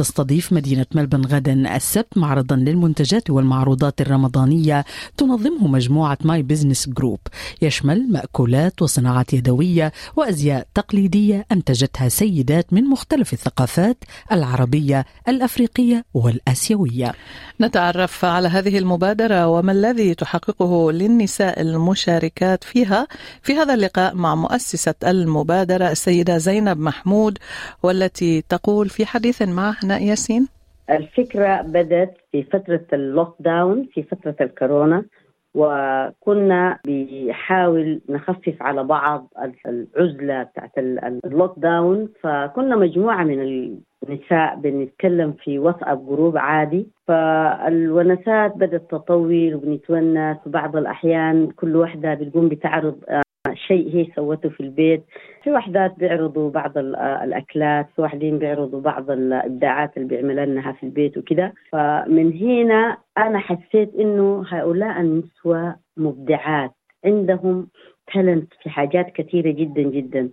تستضيف مدينة ملبورن غدا السبت معرضا للمنتجات والمعروضات الرمضانية تنظمه مجموعة My Business Group يشمل مأكولات وصناعات يدوية وأزياء تقليدية أنتجتها سيدات من مختلف الثقافات العربية الأفريقية والآسيوية. نتعرف على هذه المبادرة وما الذي تحققه للنساء المشاركات فيها في هذا اللقاء مع مؤسسة المبادرة السيدة زينب محمود والتي تقول في حديث معه ياسين؟ الفكرة بدت في فترة ال lockdown في فترة الكورونا وكنا بنحاول نخفف على بعض العزلة بتاعت ال lockdown. فكنا مجموعة من النساء بنتكلم في WhatsApp group عادي. فالونسات بدأت تطول وبنتونس وبعض الأحيان كل واحدة بتقوم بتعرض شيء هي سوته في البيت. في وحدات بيعرضوا بعض الأكلات في وحدين بيعرضوا بعض الإبداعات اللي بيعملوها في البيت وكده. فمن هنا أنا حسيت إنه هؤلاء النسوة مبدعات. عندهم talent في حاجات كثيرة جدا جدا.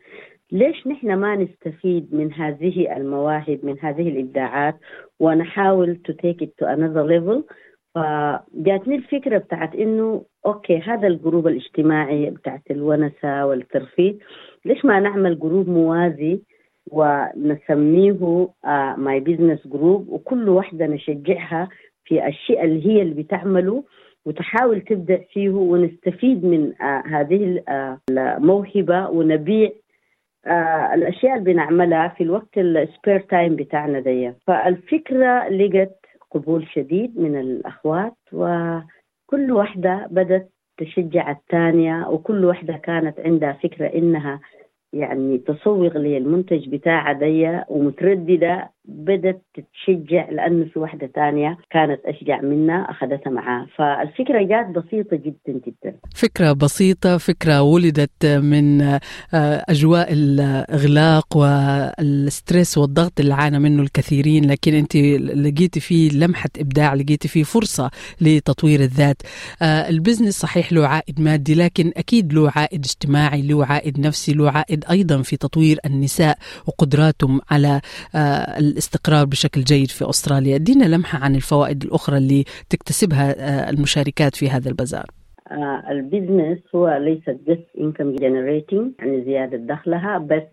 ليش نحن ما نستفيد من هذه المواهب من هذه الإبداعات؟ ونحاول to take it to another level. فجاتني الفكرة بتاعت إنه okay هذا ال group الاجتماعي بتاعت الونسة والترفيه ليش ما نعمل group موازي ونسميه My Business Group وكل واحدة نشجعها في الشيء اللي هي اللي بتعمله وتحاول تبدع فيه ونستفيد من آه هذه آه الموهبة ونبيع آه الأشياء اللي بنعملها في الوقت ال spare time بتاعنا دي. فالفكرة لقت قبول شديد من الأخوات وكل واحدة بدت تشجع الثانية وكل واحدة كانت عندها فكرة إنها يعني تسوق للمنتج بتاعها دي ومترددة بدت تتشجع لأنه في واحدة تانية كانت أشجع منها أخذتها معاه. فالفكرة جات بسيطة جدا جدا. فكرة بسيطة فكرة ولدت من أجواء الإغلاق وال stress والضغط اللي عانى منه الكثيرين. لكن أنت لقيتي فيه لمحة إبداع لقيتي فيه فرصة لتطوير الذات. ال business صحيح له عائد مادي لكن أكيد له عائد اجتماعي له عائد نفسي له عائد أيضا في تطوير النساء وقدراتهم على الاستقرار بشكل جيد في أستراليا. ادينا لمحة عن الفوائد الأخرى اللي تكتسبها المشاركات في هذا البازار. ال business هو ليس بس انكم generating يعني زيادة دخلها بس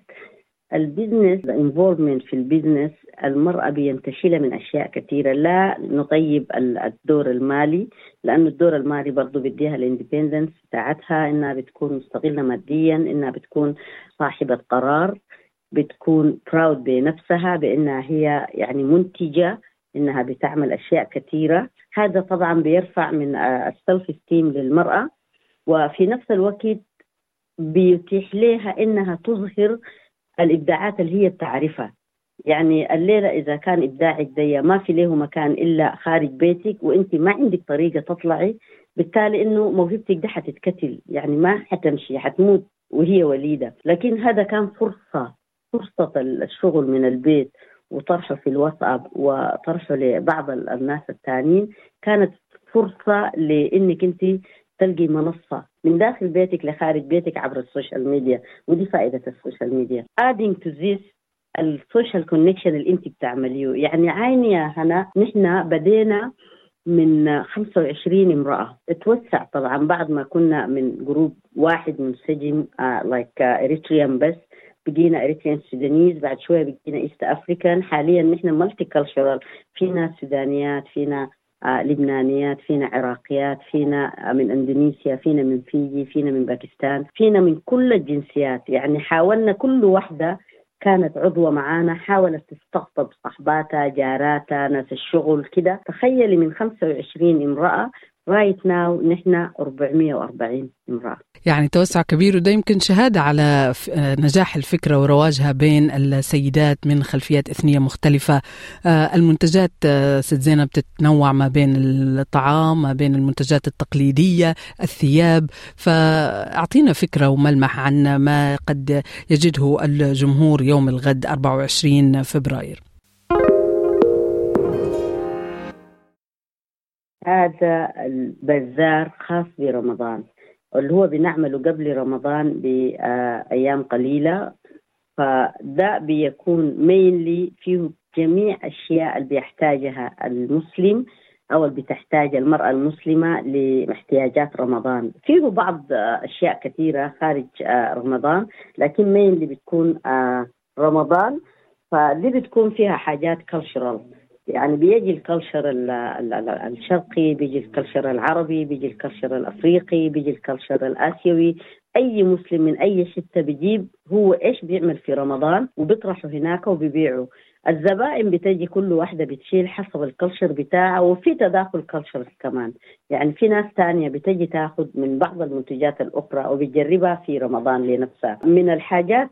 ال business ال involvement في ال business المرأة بينتشلها من أشياء كثيرة. لا نطيب الدور المالي لأنه الدور المالي برضه بديها ال independence بتاعتها إنها بتكون مستقلة ماديا إنها بتكون صاحبة قرار. بتكون proud بنفسها بأنها هي يعني منتجة إنها بتعمل أشياء كثيرة. هذا طبعا بيرفع من السلف ستيم للمرأة. وفي نفس الوقت بيتيح لها إنها تظهر الإبداعات اللي هي بتعرفها. يعني الليلة إذا كان ابداعك دي ما في له مكان إلا خارج بيتك وإنت ما عندك طريقة تطلعي بالتالي إنه موهبتك دي حتتكتل. يعني ما حتمشي حتموت وهي وليدة. لكن هذا كان فرصة فرصة الشغل من البيت وطرحه في الواتساب وطرحه لبعض الناس الثانيين كانت فرصة لإنك أنت تلقي منصة من داخل بيتك لخارج بيتك عبر ال social media ودي فائدة ال social media. Adding to this ال social connection اللي أنت بتعمليه. يعني عيني يا هنا نحن بدينا من 25 امرأة. اتوسع طبعا بعد ما كنا من group واحد منسجم like Eritrean بس. بقينا Eritrean Sudanese بعد شوية بقينا East African حاليا نحن multicultural فينا سودانيات فينا آه لبنانيات فينا عراقيات فينا آه من إندونيسيا فينا من فيجي فينا من باكستان فينا من كل الجنسيات. يعني حاولنا كل واحدة كانت عضوة معانا حاولت تستقطب صحباتها جاراتها ناس الشغل كده. تخيلي من 25 امرأة رايت ناو نحن 440 امرأة. يعني توسع كبير وده يمكن شهادة على نجاح الفكرة ورواجها بين السيدات من خلفيات إثنية مختلفة. المنتجات ست زينب تتنوع ما بين الطعام ما بين المنتجات التقليدية الثياب. فأعطينا فكرة وملمح عن ما قد يجده الجمهور يوم الغد 24 فبراير. هذا البزار خاص برمضان اللي هو بنعمله قبل رمضان بأيام قليلة. فده بيكون مينلي فيه جميع أشياء اللي بيحتاجها المسلم أو اللي بتحتاج المرأة المسلمة لاحتياجات رمضان. فيه بعض أشياء كثيرة خارج رمضان لكن مين اللي بتكون رمضان. فدي بتكون فيها حاجات كالشرال يعني بيجي الكلشر الشرقي بيجي الكلشر العربي بيجي الكلشر الأفريقي بيجي الكلشر الآسيوي. أي مسلم من أي حتة بيجيب هو إيش بيعمل في رمضان وبيطرحه هناك وبيبيعه. الزبائن بتجي كل واحدة بتشيل حسب الكلشر بتاعها وفي تداخل كلشر كمان. يعني في ناس تانية بتجي تاخذ من بعض المنتجات الأخرى وبتجربها في رمضان لنفسها. من الحاجات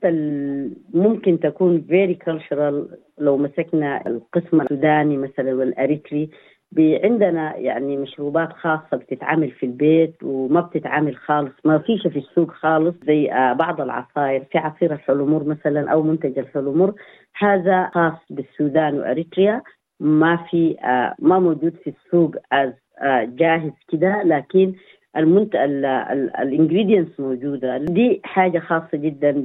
ممكن تكون very cultural لو مسكنا القسم السوداني مثلا والأريتري عندنا يعني مشروبات خاصة بتتعمل في البيت وما بتتعمل خالص ما فيش في السوق خالص زي بعض العصائر في عصير الحلمور مثلا أو منتج الحلمور هذا خاص بالسودان وأريتريا. ما في ما موجود في السوق از جاهز كده لكن المنت ال ingredients موجودة. دي حاجة خاصة جدا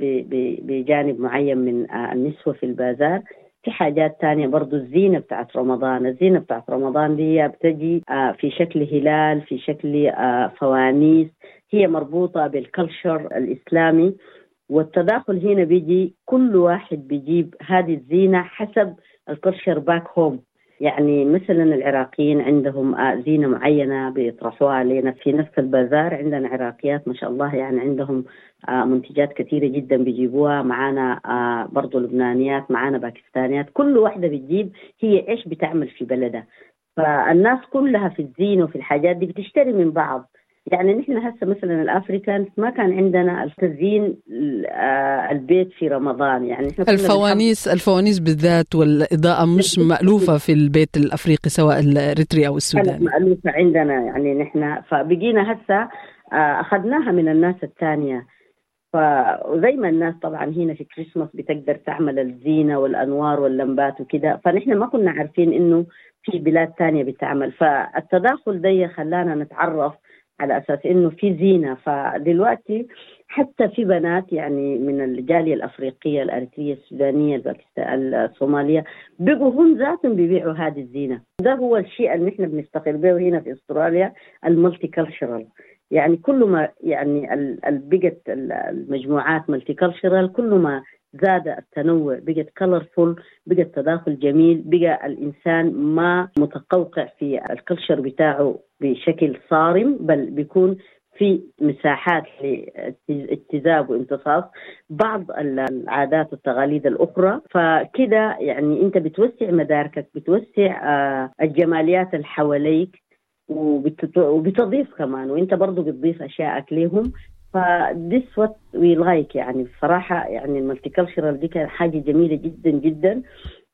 بجانب معين من النسوة في البازار. في حاجات تانية برضو الزينة بتاعت رمضان. الزينة بتاعت رمضان دي بتجي في شكل هلال في شكل فوانيس. هي مربوطة بال culture الإسلامي. والتداخل هنا بيجي كل واحد بيجيب هذه الزينة حسب ال culture back home يعني مثلا العراقيين عندهم زينة معينة بيطرحوها علينا. في نفس البازار عندنا عراقيات ما شاء الله يعني عندهم منتجات كثيرة جدا بيجيبوها. معانا برضو لبنانيات معانا باكستانيات. كل واحدة بتجيب هي إيش بتعمل في بلدها. فالناس كلها في الزينة وفي الحاجات دي بتشتري من بعض. يعني نحن هسه مثلا ال Africans ما كان عندنا التزيين البيت في رمضان. يعني إحنا الفوانيس الفوانيس بالذات والإضاءة مش مألوفة في البيت الأفريقي سواء الإريتري أو السوداني. مألوفة عندنا يعني نحن. فبقينا هسه أخذناها من الناس الثانية. فزي ما الناس طبعا هنا في كريسماس بتقدر تعمل الزينة والأنوار واللمبات وكده. فنحن ما كنا عارفين إنه في بلاد تانية بتعمل. فالتداخل ده خلانا نتعرف على أساس إنه في زينة. فدلوقتي حتى في بنات يعني من الجالية الأفريقية الأريترية السودانية الصومالية بقوا هم ذاتهم بيبيعوا هذه الزينة. ده هو الشيء اللي نحن بنفتخر به هنا في أستراليا ال multicultural يعني كل ما يعني بقت المجموعات multicultural كل ما زاد التنوع بقت colorful بقى التداخل جميل بقى الإنسان ما متقوقع في ال culture بتاعه بشكل صارم بل بيكون في مساحات لاجتذاب وامتصاص بعض العادات والتقاليد الأخرى فكده يعني أنت بتوسع مداركك بتوسع الجماليات اللي حواليك وبتضيف كمان. وأنت برضه بتضيف أشياءك ليهم ف this what we like يعني بصراحة يعني ال multicultural دي كانت حاجة جميلة جدا جدا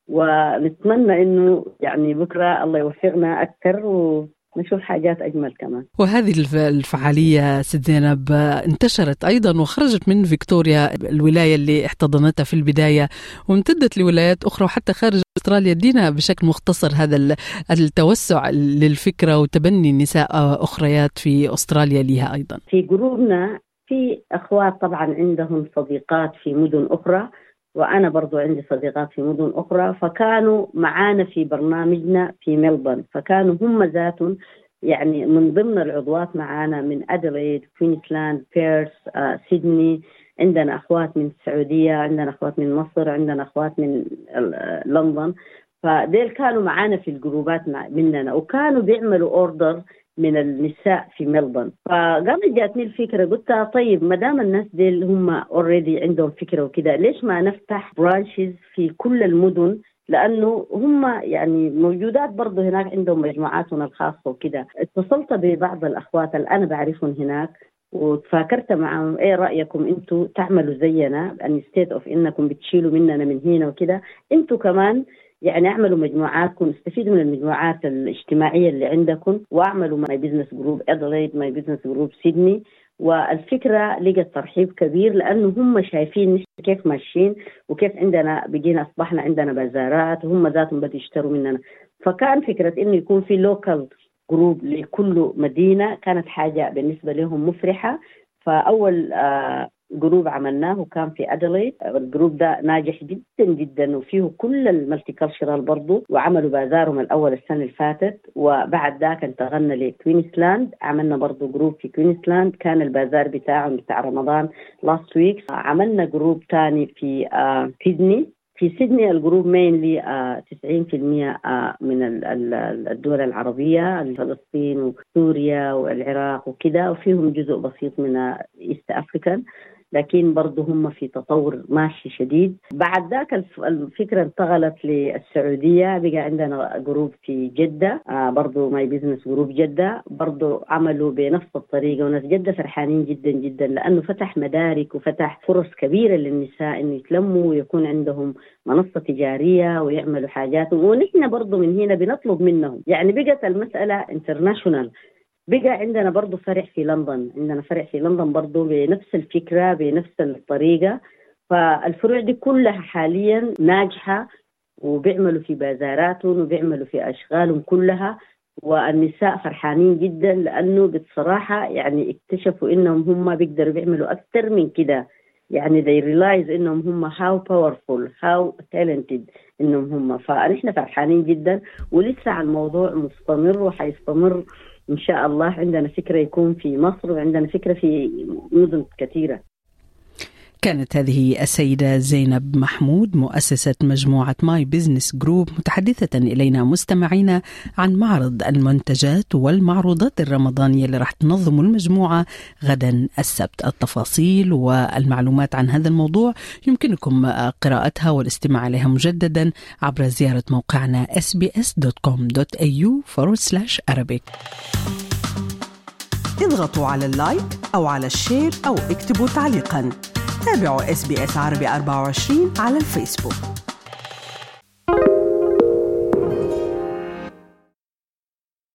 ونتمنى إنه يعني بكرة الله يوفقنا أكثر و نشوف حاجات أجمل كمان. وهذه الفعالية ست زينب انتشرت أيضا وخرجت من فيكتوريا الولاية اللي احتضنتها في البداية وامتدت لولايات أخرى وحتى خارج أستراليا. دينا بشكل مختصر هذا التوسع للفكرة وتبني نساء أخريات في أستراليا لها أيضا. في جروبنا في أخوات طبعا عندهم صديقات في مدن أخرى وأنا برضو عندي صديقات في مدن أخرى فكانوا معانا في برنامجنا في ملبورن فكانوا هم ذاتهم يعني من ضمن العضوات معانا من أدليد كوينسلاند بيرس آه، سيدني. عندنا أخوات من السعودية عندنا أخوات من مصر عندنا أخوات من لندن. فديل كانوا معانا في ال group ات مننا وكانوا بيعملوا order من النساء في ملبورن فقامت جاتني الفكرة قلت طيب ما دام الناس دي هم already عندهم فكرة وكده ليش ما نفتح branches في كل المدن؟ لأنه هم يعني موجودات برضه هناك عندهم مجموعاتهم الخاصة وكده اتصلت ببعض الأخوات اللي أنا بعرفهم هناك وتفاكرت معهم إيه رأيكم؟ أنتم تعملوا زينا instead of إنكم بتشيلوا مننا من هنا وكده أنتم كمان يعني أعملوا مجموعاتكم استفيدوا من المجموعات الاجتماعية اللي عندكم وأعملوا My Business Group ادلايد My Business Group سيدني. والفكرة لقت ترحيب كبير لأنه هم شايفين كيف ماشيين وكيف عندنا بقينا أصبحنا عندنا بازارات وهم ذاتهم بدوا يشتروا مننا. فكان فكرة إنه يكون في local group لكل مدينة كانت حاجة بالنسبة لهم مفرحة. فأول آه، group عملناه كان في ادليد ال group ده ناجح جدا جدا وفيه كل ال multicultural برضه وعملوا بازارهم الأول السنة اللي فاتت وبعد ذاك انتقلنا لكوينسلاند عملنا برضه group في كوينسلاند كان البازار بتاعهم بتاع رمضان last week عملنا group ثاني في آه سيدني. في سيدني ال group mainly 90% من الدول العربية فلسطين وسوريا والعراق وكذا وفيهم جزء بسيط من East African لكن برضه هم في تطور ماشي شديد. بعد ذاك الفكرة انتقلت للسعودية بقى عندنا group في جدة برضه My Business Group جدة. برضه عملوا بنفس الطريقة وناس جدة فرحانين جدا جدا لأنه فتح مدارك وفتح فرص كبيرة للنساء إنه يتلموا ويكون عندهم منصة تجارية ويعملوا حاجات. ونحن برضه من هنا بنطلب منهم. يعني بقت المسألة انترناشونال بقى عندنا برضه فرع في لندن. عندنا فرع في لندن برضه بنفس الفكرة بنفس الطريقة. فالفروع دي كلها حاليا ناجحة وبيعملوا في بازاراتهم وبيعملوا في أشغالهم كلها. والنساء فرحانين جدا لأنه بصراحة يعني اكتشفوا إنهم هم بيقدروا بيعملوا أكثر من كده. يعني they realize إنهم هم how powerful how talented إنهم هم. فنحن فرحانين جدا. ولسه الموضوع مستمر وحيستمر إن شاء الله عندنا فكرة يكون في مصر وعندنا فكرة في مدن كثيرة. كانت هذه السيدة زينب محمود مؤسسة مجموعة My Business Group متحدثة إلينا مستمعينا عن معرض المنتجات والمعروضات الرمضانية اللي راح تنظم المجموعة غدا السبت. التفاصيل والمعلومات عن هذا الموضوع يمكنكم قراءتها والاستماع عليها مجددا عبر زيارة موقعنا sbs.com.au forward slash Arabic. اضغطوا على ال like أو على ال share أو اكتبوا تعليقاً. تابعوا SBS عربي 24 على الفيسبوك.